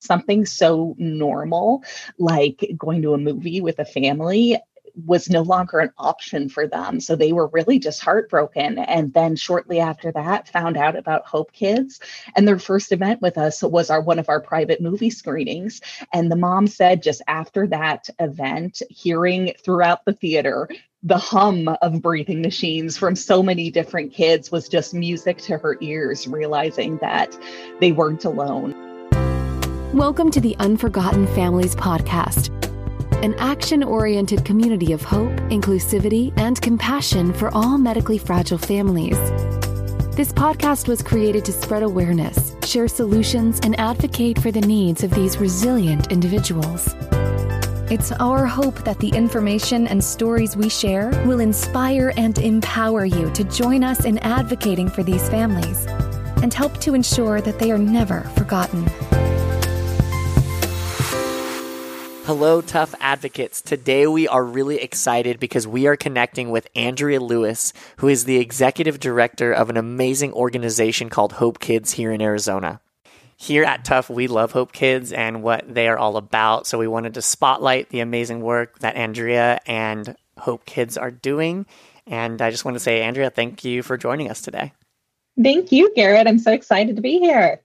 something so normal like going to a movie with a family was no longer an option for them. So they were really just heartbroken. And then shortly after that, found out about Hope Kids. And their first event with us was our one of our private movie screenings. And the mom said just after that event, hearing throughout the theater the hum of breathing machines from so many different kids was just music to her ears, realizing that they weren't alone. Welcome to the Unforgotten Families Podcast an action oriented community of hope, inclusivity, and compassion for all medically fragile families. This podcast was created to spread awareness, share solutions, and advocate for the needs of these resilient individuals. It's our hope that the information and stories we share will inspire and empower you to join us in advocating for these families and help to ensure that they are never forgotten. Hello, TUF advocates. Today we are really excited because we are connecting with Andrea Lewis, who is the executive director of an amazing organization called Hope Kids here in Arizona. Here at TUF, we love Hope Kids and what they are all about. So we wanted to spotlight the amazing work that Andrea and Hope Kids are doing. And I just want to say, Andrea, thank you for joining us today. Thank you, Garrett. I'm so excited to be here.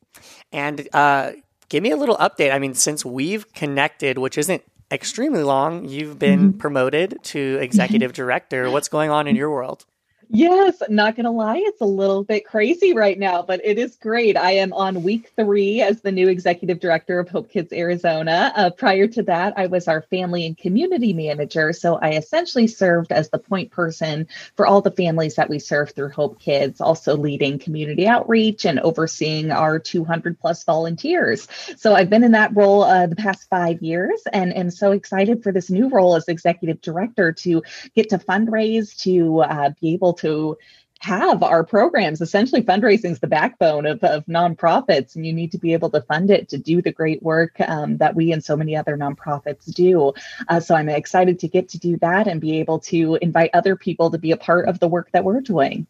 And uh, give me a little update. I mean, since we've connected, which isn't extremely long, you've been mm-hmm. promoted to executive director. What's going on in your world? Yes, not going to lie, it's a little bit crazy right now, but it is great. I am on week three as the new executive director of Hope Kids Arizona. Uh, prior to that, I was our family and community manager. So I essentially served as the point person for all the families that we serve through Hope Kids, also leading community outreach and overseeing our 200 plus volunteers. So I've been in that role uh, the past five years and am so excited for this new role as executive director to get to fundraise, to uh, be able to have our programs. Essentially, fundraising is the backbone of, of nonprofits, and you need to be able to fund it to do the great work um, that we and so many other nonprofits do. Uh, so I'm excited to get to do that and be able to invite other people to be a part of the work that we're doing.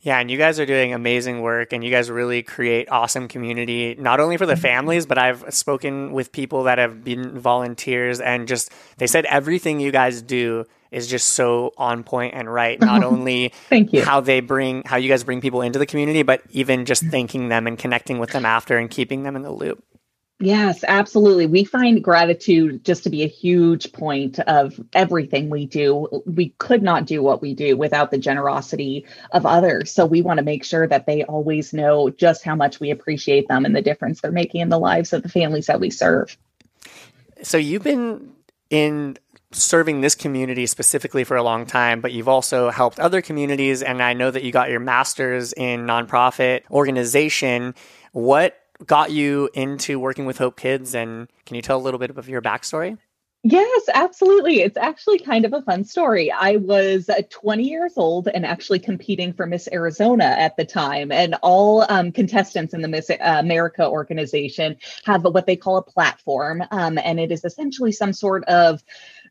Yeah, and you guys are doing amazing work and you guys really create awesome community, not only for the mm-hmm. families, but I've spoken with people that have been volunteers and just they said everything you guys do is just so on point and right. Not only Thank you. how they bring how you guys bring people into the community, but even just thanking them and connecting with them after and keeping them in the loop. Yes, absolutely. We find gratitude just to be a huge point of everything we do. We could not do what we do without the generosity of others. So we want to make sure that they always know just how much we appreciate them and the difference they're making in the lives of the families that we serve. So you've been in serving this community specifically for a long time, but you've also helped other communities. And I know that you got your master's in nonprofit organization. What got you into working with Hope Kids? And can you tell a little bit of your backstory? Yes, absolutely. It's actually kind of a fun story. I was uh, 20 years old and actually competing for Miss Arizona at the time. And all um, contestants in the Miss uh, America organization have what they call a platform. Um, and it is essentially some sort of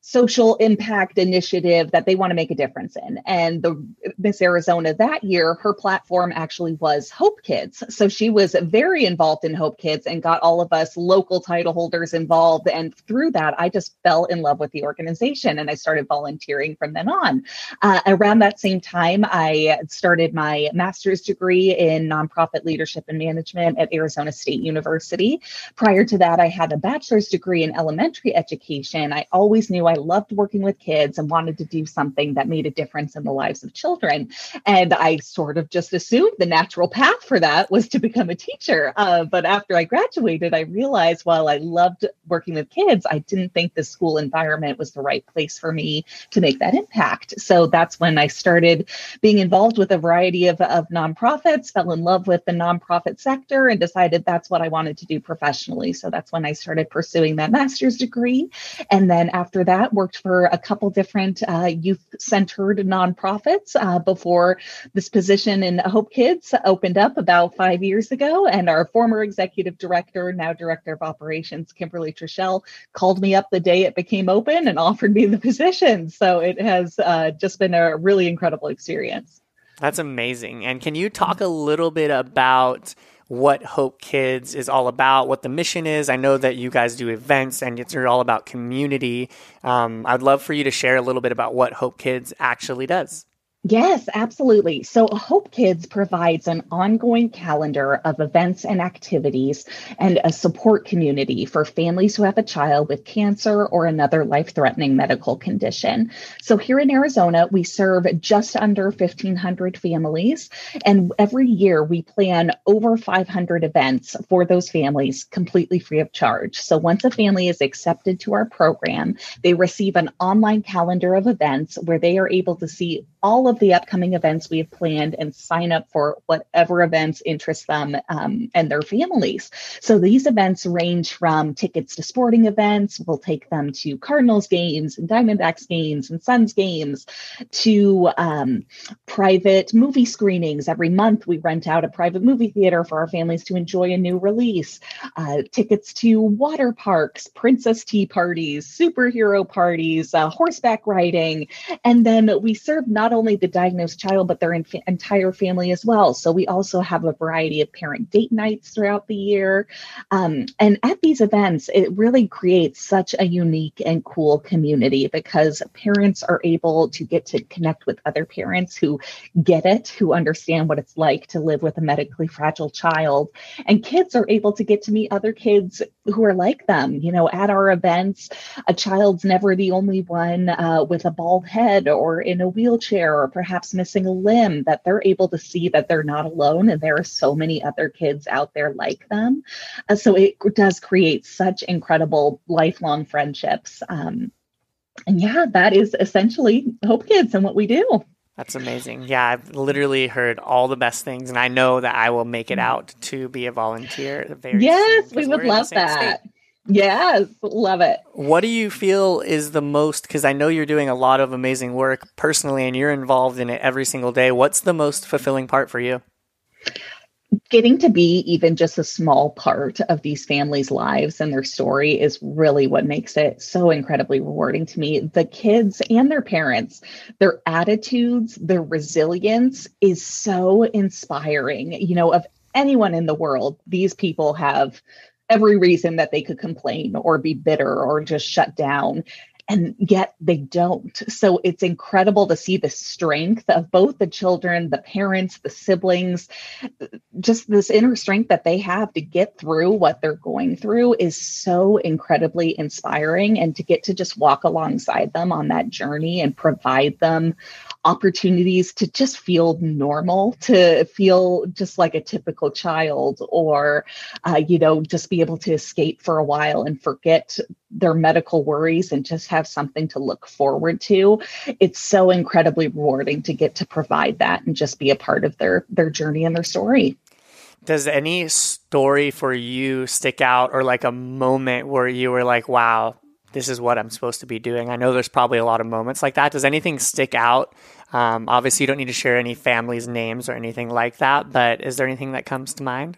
social impact initiative that they want to make a difference in. And the Miss Arizona that year, her platform actually was Hope Kids. So she was very involved in Hope Kids and got all of us local title holders involved. And through that, I just fell in love with the organization and I started volunteering from then on. Uh, around that same time, I started my master's degree in nonprofit leadership and management at Arizona State University. Prior to that, I had a bachelor's degree in elementary education. I always knew I loved working with kids and wanted to do something that made a difference in the lives of children. And I sort of just assumed the natural path for that was to become a teacher. Uh, but after I graduated, I realized while I loved working with kids, I didn't think the school environment was the right place for me to make that impact. So that's when I started being involved with a variety of, of nonprofits, fell in love with the nonprofit sector, and decided that's what I wanted to do professionally. So that's when I started pursuing that master's degree. And then after that, that, worked for a couple different uh, youth centered nonprofits uh, before this position in Hope Kids opened up about five years ago. And our former executive director, now director of operations, Kimberly Trishell, called me up the day it became open and offered me the position. So it has uh, just been a really incredible experience. That's amazing. And can you talk a little bit about what Hope Kids is all about, what the mission is. I know that you guys do events and it's all about community. Um, I'd love for you to share a little bit about what Hope Kids actually does. Yes, absolutely. So, Hope Kids provides an ongoing calendar of events and activities and a support community for families who have a child with cancer or another life threatening medical condition. So, here in Arizona, we serve just under 1,500 families. And every year we plan over 500 events for those families completely free of charge. So, once a family is accepted to our program, they receive an online calendar of events where they are able to see all of the upcoming events we have planned and sign up for whatever events interest them um, and their families. So these events range from tickets to sporting events, we'll take them to Cardinals games and Diamondbacks games and Suns games, to um, private movie screenings. Every month we rent out a private movie theater for our families to enjoy a new release, uh, tickets to water parks, princess tea parties, superhero parties, uh, horseback riding, and then we serve not only the diagnosed child, but their inf- entire family as well. So we also have a variety of parent date nights throughout the year. Um, and at these events, it really creates such a unique and cool community because parents are able to get to connect with other parents who get it, who understand what it's like to live with a medically fragile child. And kids are able to get to meet other kids who are like them. You know, at our events, a child's never the only one uh, with a bald head or in a wheelchair or perhaps missing a limb, that they're able to see that they're not alone and there are so many other kids out there like them. Uh, so it does create such incredible lifelong friendships. Um, and yeah, that is essentially Hope Kids and what we do. That's amazing. Yeah, I've literally heard all the best things, and I know that I will make it mm. out to be a volunteer. yes, we would love that. State. Yes, love it. What do you feel is the most? Because I know you're doing a lot of amazing work personally, and you're involved in it every single day. What's the most fulfilling part for you? getting to be even just a small part of these families' lives and their story is really what makes it so incredibly rewarding to me. The kids and their parents, their attitudes, their resilience is so inspiring. You know, of anyone in the world, these people have every reason that they could complain or be bitter or just shut down and yet they don't. So it's incredible to see the strength of both the children, the parents, the siblings, just this inner strength that they have to get through what they're going through is so incredibly inspiring. And to get to just walk alongside them on that journey and provide them opportunities to just feel normal, to feel just like a typical child, or, uh, you know, just be able to escape for a while and forget their medical worries and just have something to look forward to. It's so incredibly rewarding to get to provide that and just be a part of their their journey and their story. Does any story for you stick out or like a moment where you were like, wow, this is what I'm supposed to be doing? I know there's probably a lot of moments like that. Does anything stick out um, obviously, you don't need to share any families' names or anything like that, but is there anything that comes to mind?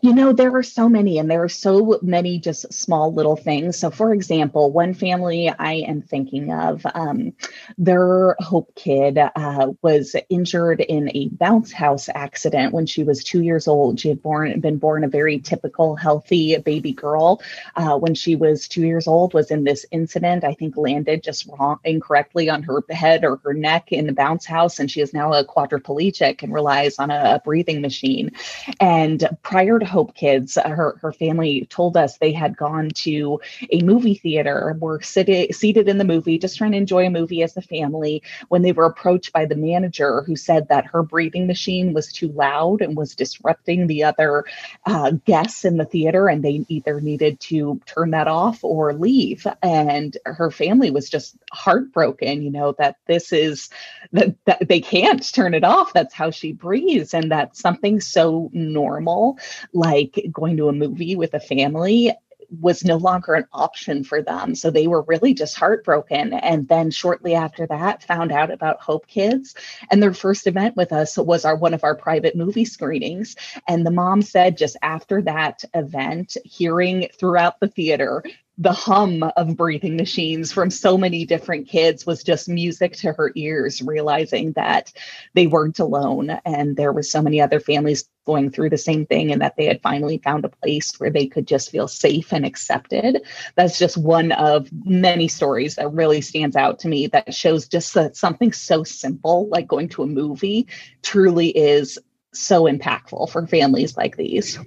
You know, there are so many, and there are so many just small little things. So, for example, one family I am thinking of, um, their Hope kid uh, was injured in a bounce house accident when she was two years old. She had born been born a very typical, healthy baby girl. Uh, when she was two years old, was in this incident. I think landed just wrong, incorrectly on her head or her neck in the bounce house, and she is now a quadriplegic and relies on a, a breathing machine. And prior to Hope Kids, her, her family told us they had gone to a movie theater, were sit- seated in the movie, just trying to enjoy a movie as a family, when they were approached by the manager who said that her breathing machine was too loud and was disrupting the other uh, guests in the theater, and they either needed to turn that off or leave. And her family was just heartbroken, you know, that this is that, that they can't turn it off. That's how she breathes, and that's something so normal like going to a movie with a family was no longer an option for them. So they were really just heartbroken. And then shortly after that, found out about Hope Kids. And their first event with us was our one of our private movie screenings. And the mom said just after that event, hearing throughout the theater, the hum of breathing machines from so many different kids was just music to her ears, realizing that they weren't alone and there were so many other families going through the same thing and that they had finally found a place where they could just feel safe and accepted. That's just one of many stories that really stands out to me that shows just that something so simple like going to a movie truly is so impactful for families like these.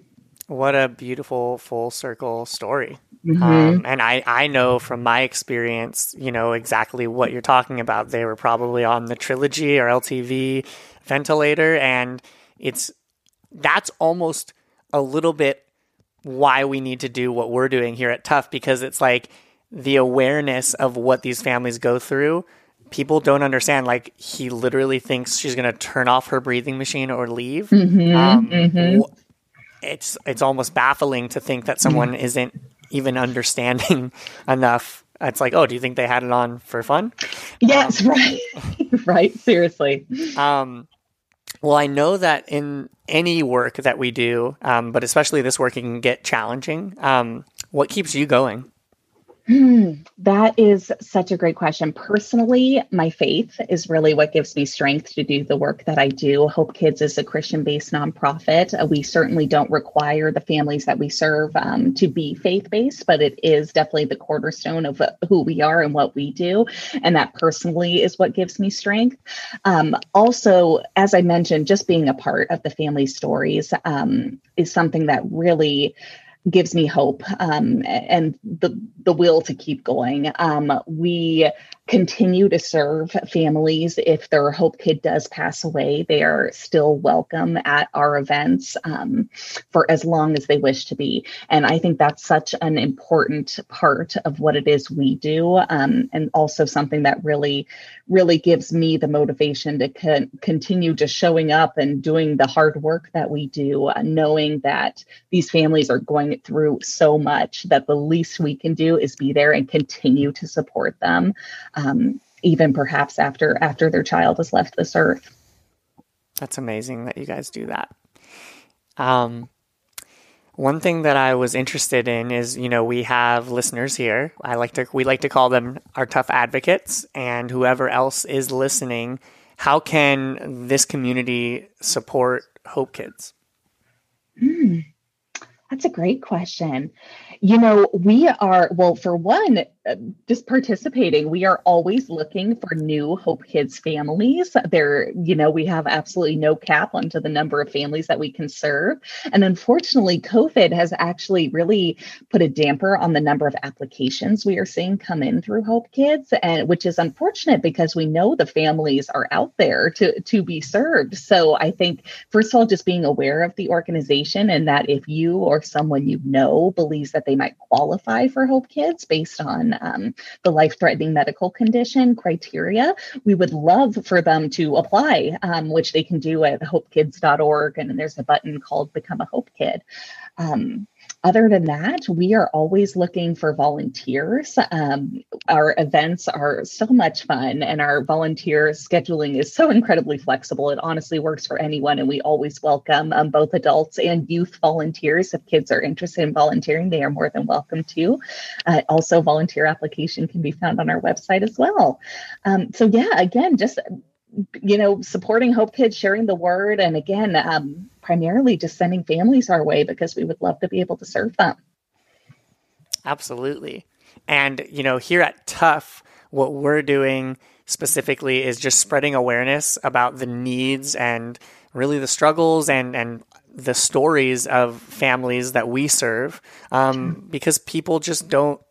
What a beautiful full circle story. Mm-hmm. Um, and I, I know from my experience, you know, exactly what you're talking about. They were probably on the trilogy or LTV ventilator. And it's, that's almost a little bit why we need to do what we're doing here at TUF because it's like the awareness of what these families go through. People don't understand. Like he literally thinks she's going to turn off her breathing machine or leave. Mm-hmm, um, mm-hmm it's it's almost baffling to think that someone mm-hmm. isn't even understanding enough. It's like, oh, do you think they had it on for fun? Yes, um, right, right. Seriously. Um, well, I know that in any work that we do, um, but especially this work, it can get challenging. Um, what keeps you going? Hmm, that is such a great question. Personally, my faith is really what gives me strength to do the work that I do. Hope Kids is a Christian based nonprofit. Uh, we certainly don't require the families that we serve um, to be faith based, but it is definitely the cornerstone of uh, who we are and what we do. And that personally is what gives me strength. Um, also, as I mentioned, just being a part of the family stories um, is something that really gives me hope um, and the the will to keep going. Um, we continue to serve families. If their Hope Kid does pass away, they are still welcome at our events um, for as long as they wish to be. And I think that's such an important part of what it is we do, um, and also something that really, really gives me the motivation to con- continue just showing up and doing the hard work that we do, uh, knowing that these families are going through so much that the least we can do is be there and continue to support them um, even perhaps after after their child has left this earth. That's amazing that you guys do that. Um, one thing that I was interested in is, you know, we have listeners here. I like to we like to call them our TUF advocates, and whoever else is listening. How can this community support Hope Kids? Hmm. That's a great question. You know, we are, well, for one, Uh, just participating, we are always looking for new Hope Kids families. There, you know, we have absolutely no cap onto the number of families that we can serve. And unfortunately, COVID has actually really put a damper on the number of applications we are seeing come in through Hope Kids, and which is unfortunate because we know the families are out there to, to be served. So I think, first of all, just being aware of the organization and that if you or someone you know believes that they might qualify for Hope Kids based on um, the life threatening medical condition criteria, we would love for them to apply, um, which they can do at hopekids.org. And there's a button called Become a Hope Kid. Um, other than that, we are always looking for volunteers. Um, our events are so much fun, and our volunteer scheduling is so incredibly flexible. It honestly works for anyone, and we always welcome um, both adults and youth volunteers. If kids are interested in volunteering, they are more than welcome to. Uh, also, volunteer application can be found on our website as well. Um, so, yeah, again, just you know, supporting Hope Kids, sharing the word, and again, um, primarily just sending families our way because we would love to be able to serve them. Absolutely. And, you know, here at TUF, what we're doing specifically is just spreading awareness about the needs and really the struggles and, and the stories of families that we serve um, because people just don't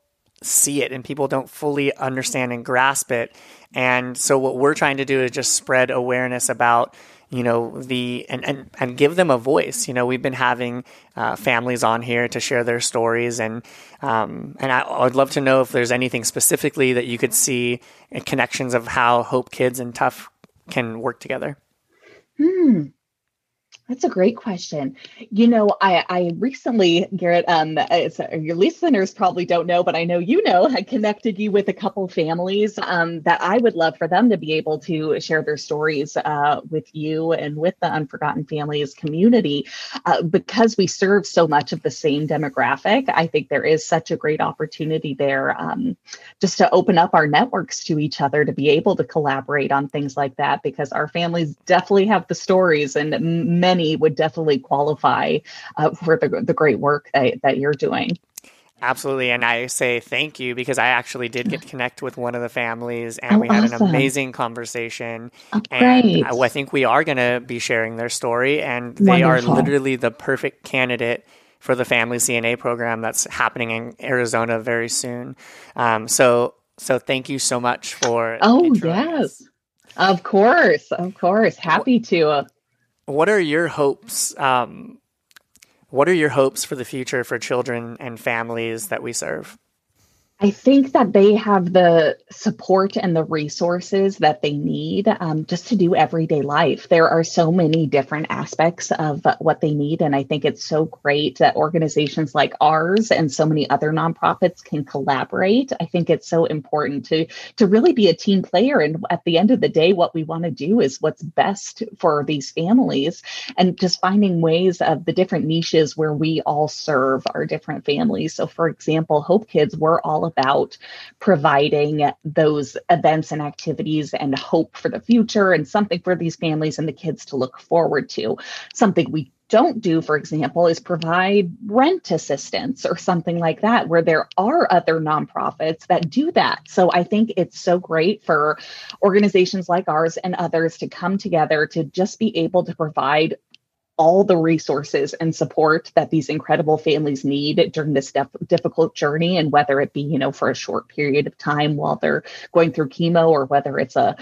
see it and people don't fully understand and grasp it. And so what we're trying to do is just spread awareness about you know the and, and and give them a voice. You know we've been having uh, families on here to share their stories. And um, and I, would love to know if there's anything specifically that you could see connections of how hope kids and TUF can work together. Hmm That's a great question. You know, I, I recently, Garrett, um, your listeners probably don't know, but I know you know, I connected you with a couple families um, that I would love for them to be able to share their stories uh, with you and with the Unforgotten Families community. Uh, because we serve so much of the same demographic, I think there is such a great opportunity there um, just to open up our networks to each other to be able to collaborate on things like that because our families definitely have the stories and many would definitely qualify uh, for the, the great work that, that you're doing. Absolutely. And I say thank you because I actually did get to connect with one of the families and oh, we had awesome. an amazing conversation. Oh, and I, I, think we are going to be sharing their story and they Wonderful. are literally the perfect candidate for the family CNA program that's happening in Arizona very soon. Um, so, so thank you so much for. Oh, yes. Us. Of course. Of course. Happy to what are your hopes? Um, what are your hopes for the future for children and families that we serve? I think that they have the support and the resources that they need um, just to do everyday life. There are so many different aspects of what they need. And I think it's so great that organizations like ours and so many other nonprofits can collaborate. I think it's so important to, to really be a team player. And at the end of the day, what we want to do is what's best for these families and just finding ways of the different niches where we all serve our different families. So, for example, Hope Kids, we're all about providing those events and activities and hope for the future and something for these families and the kids to look forward to. Something we don't do, for example, is provide rent assistance or something like that, where there are other nonprofits that do that. So I think it's so great for organizations like ours and others to come together to just be able to provide all the resources and support that these incredible families need during this def- difficult journey. And whether it be you know for a short period of time while they're going through chemo or whether it's a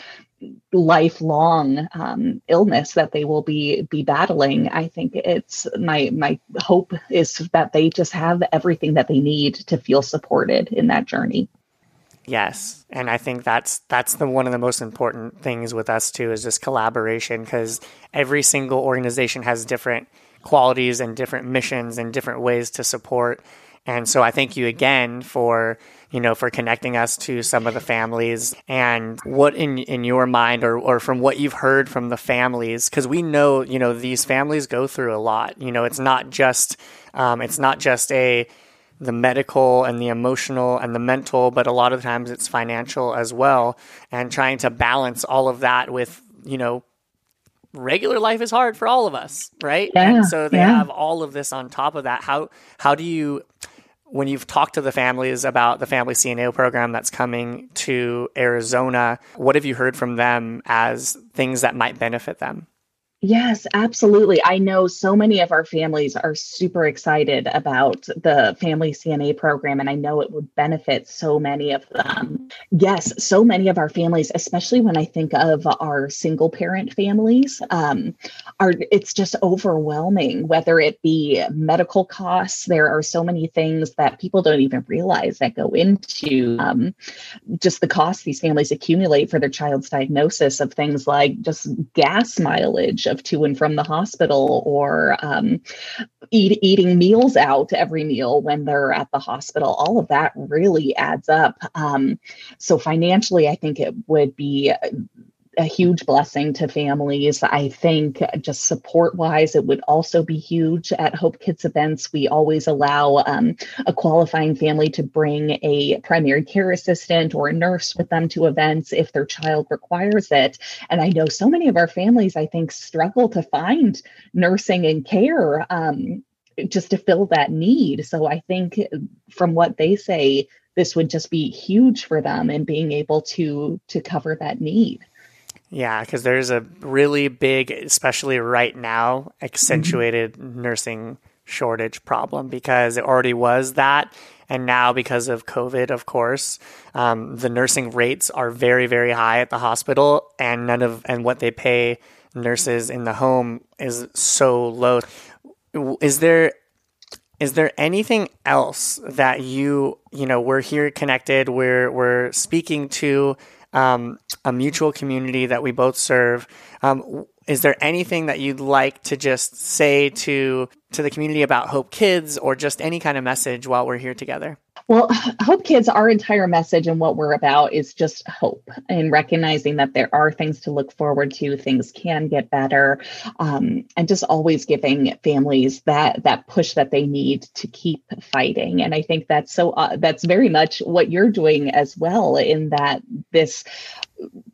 lifelong um, illness that they will be be battling i think it's my my hope is that they just have everything that they need to feel supported in that journey Yes, and I think that's that's the one of the most important things with us too is just collaboration because every single organization has different qualities and different missions and different ways to support. And so I thank you again for you know for connecting us to some of the families and what in in your mind or or from what you've heard from the families because we know you know these families go through a lot. You know, it's not just um, it's not just a the medical and the emotional and the mental, but a lot of times it's financial as well. And trying to balance all of that with, you know, regular life is hard for all of us, right? Yeah, and so they yeah. have all of this on top of that. How how do you when you've talked to the families about the family CNA program that's coming to Arizona, what have you heard from them as things that might benefit them? Yes, absolutely. I know so many of our families are super excited about the Family CNA program, and I know it would benefit so many of them. Yes, so many of our families, especially when I think of our single parent families, um, are it's just overwhelming. Whether it be medical costs, there are so many things that people don't even realize that go into um, just the costs these families accumulate for their child's diagnosis of things like just gas mileage to and from the hospital or um, eat, eating meals out every meal when they're at the hospital. All of that really adds up. Um, so financially, I think it would be a huge blessing to families. I think just support wise, it would also be huge at Hope Kids events. We always allow um, a qualifying family to bring a primary care assistant or a nurse with them to events if their child requires it. And I know so many of our families, I think, struggle to find nursing and care um, just to fill that need. So I think from what they say, this would just be huge for them and being able to to cover that need. Yeah, because there's a really big, especially right now, accentuated nursing shortage problem because it already was that. And now, because of COVID, of course, um, the nursing rates are very, very high at the hospital, and none of and what they pay nurses in the home is so low. Is there is there anything else that you you know we're here connected we're we're speaking to um, a mutual community that we both serve. Um, is there anything that you'd like to just say to to the community about Hope Kids or just any kind of message while we're here together? Well, Hope Kids, our entire message and what we're about is just hope and recognizing that there are things to look forward to, things can get better, um, and just always giving families that that push that they need to keep fighting. And I think that's so uh, that's very much what you're doing as well. In that this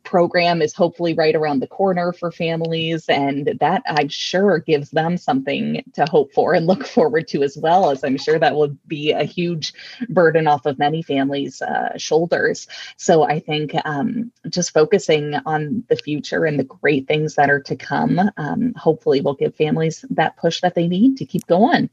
program is hopefully right around the corner for families and that i'm sure gives them something to hope for and look forward to as well as i'm sure that will be a huge burden off of many families uh, shoulders. So i think um, just focusing on the future and the great things that are to come um, hopefully will give families that push that they need to keep going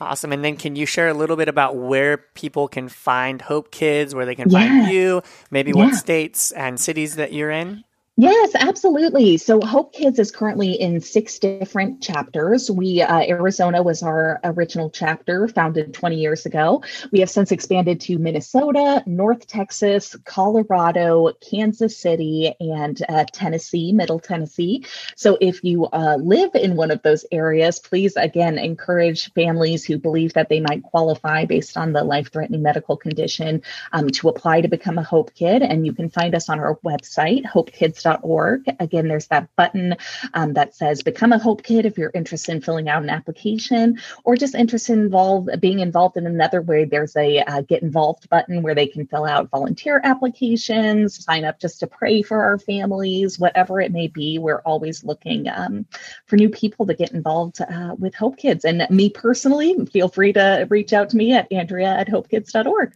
Awesome. And then can you share a little bit about where people can find Hope Kids, where they can find you, maybe yeah. what states and cities that you're in? Yes, absolutely. So Hope Kids is currently in six different chapters. We uh, Arizona was our original chapter, founded 20 years ago. We have since expanded to Minnesota, North Texas, Colorado, Kansas City, and uh, Tennessee, Middle Tennessee. So if you uh, live in one of those areas, please again encourage families who believe that they might qualify based on the life-threatening medical condition um, to apply to become a Hope Kid. And you can find us on our website, Hope Kids Again, there's that button um, that says Become a Hope Kid if you're interested in filling out an application or just interested in involved, being involved in another way. There's a uh, Get Involved button where they can fill out volunteer applications, sign up just to pray for our families, whatever it may be. We're always looking um, for new people to get involved uh, with Hope Kids. And me personally, feel free to reach out to me at Andrea at hopekids.org.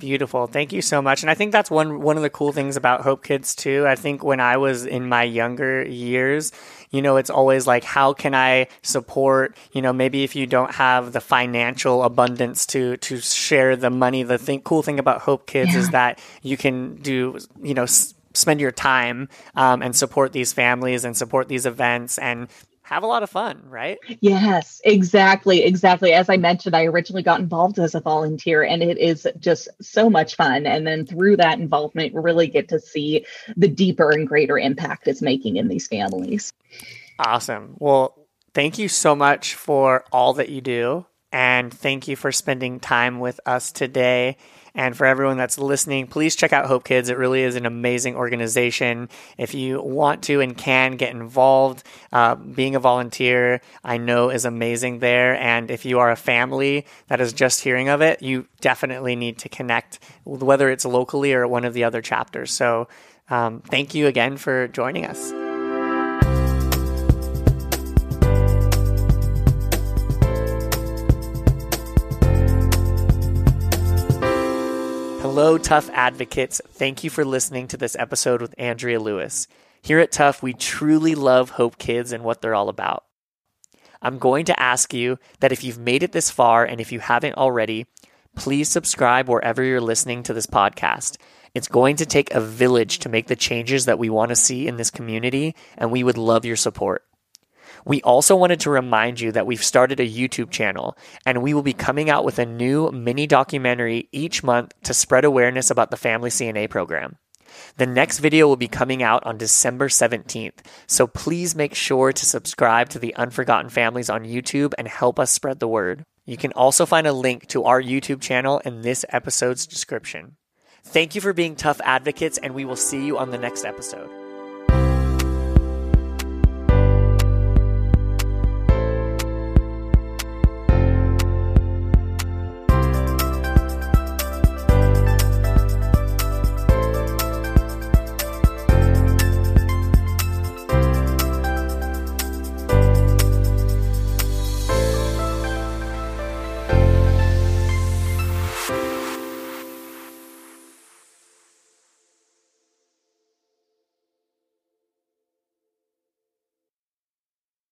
Beautiful. Thank you so much. And I think that's one one of the cool things about Hope Kids too. I think when I was in my younger years, you know, it's always like how can I support, you know, maybe if you don't have the financial abundance to to share the money, the thing cool thing about Hope Kids yeah. is that you can do, you know, spend your time um, and support these families and support these events and have a lot of fun, right? Yes, exactly. Exactly. As I mentioned, I originally got involved as a volunteer and it is just so much fun. And then through that involvement, really get to see the deeper and greater impact it's making in these families. Awesome. Well, thank you so much for all that you do. And thank you for spending time with us today. And for everyone that's listening, please check out Hope Kids. It really is an amazing organization. If you want to and can get involved, uh, being a volunteer, I know is amazing there. And if you are a family that is just hearing of it, you definitely need to connect, whether it's locally or one of the other chapters. So um, thank you again for joining us. Hello, TUF Advocates. Thank you for listening to this episode with Andrea Lewis. Here at TUF, we truly love Hope Kids and what they're all about. I'm going to ask you that if you've made it this far and if you haven't already, please subscribe wherever you're listening to this podcast. It's going to take a village to make the changes that we want to see in this community, and we would love your support. We also wanted to remind you that we've started a YouTube channel and we will be coming out with a new mini documentary each month to spread awareness about the Family CNA program. The next video will be coming out on December 17th, so please make sure to subscribe to the Unforgotten Families on YouTube and help us spread the word. You can also find a link to our YouTube channel in this episode's description. Thank you for being TUF advocates, and we will see you on the next episode.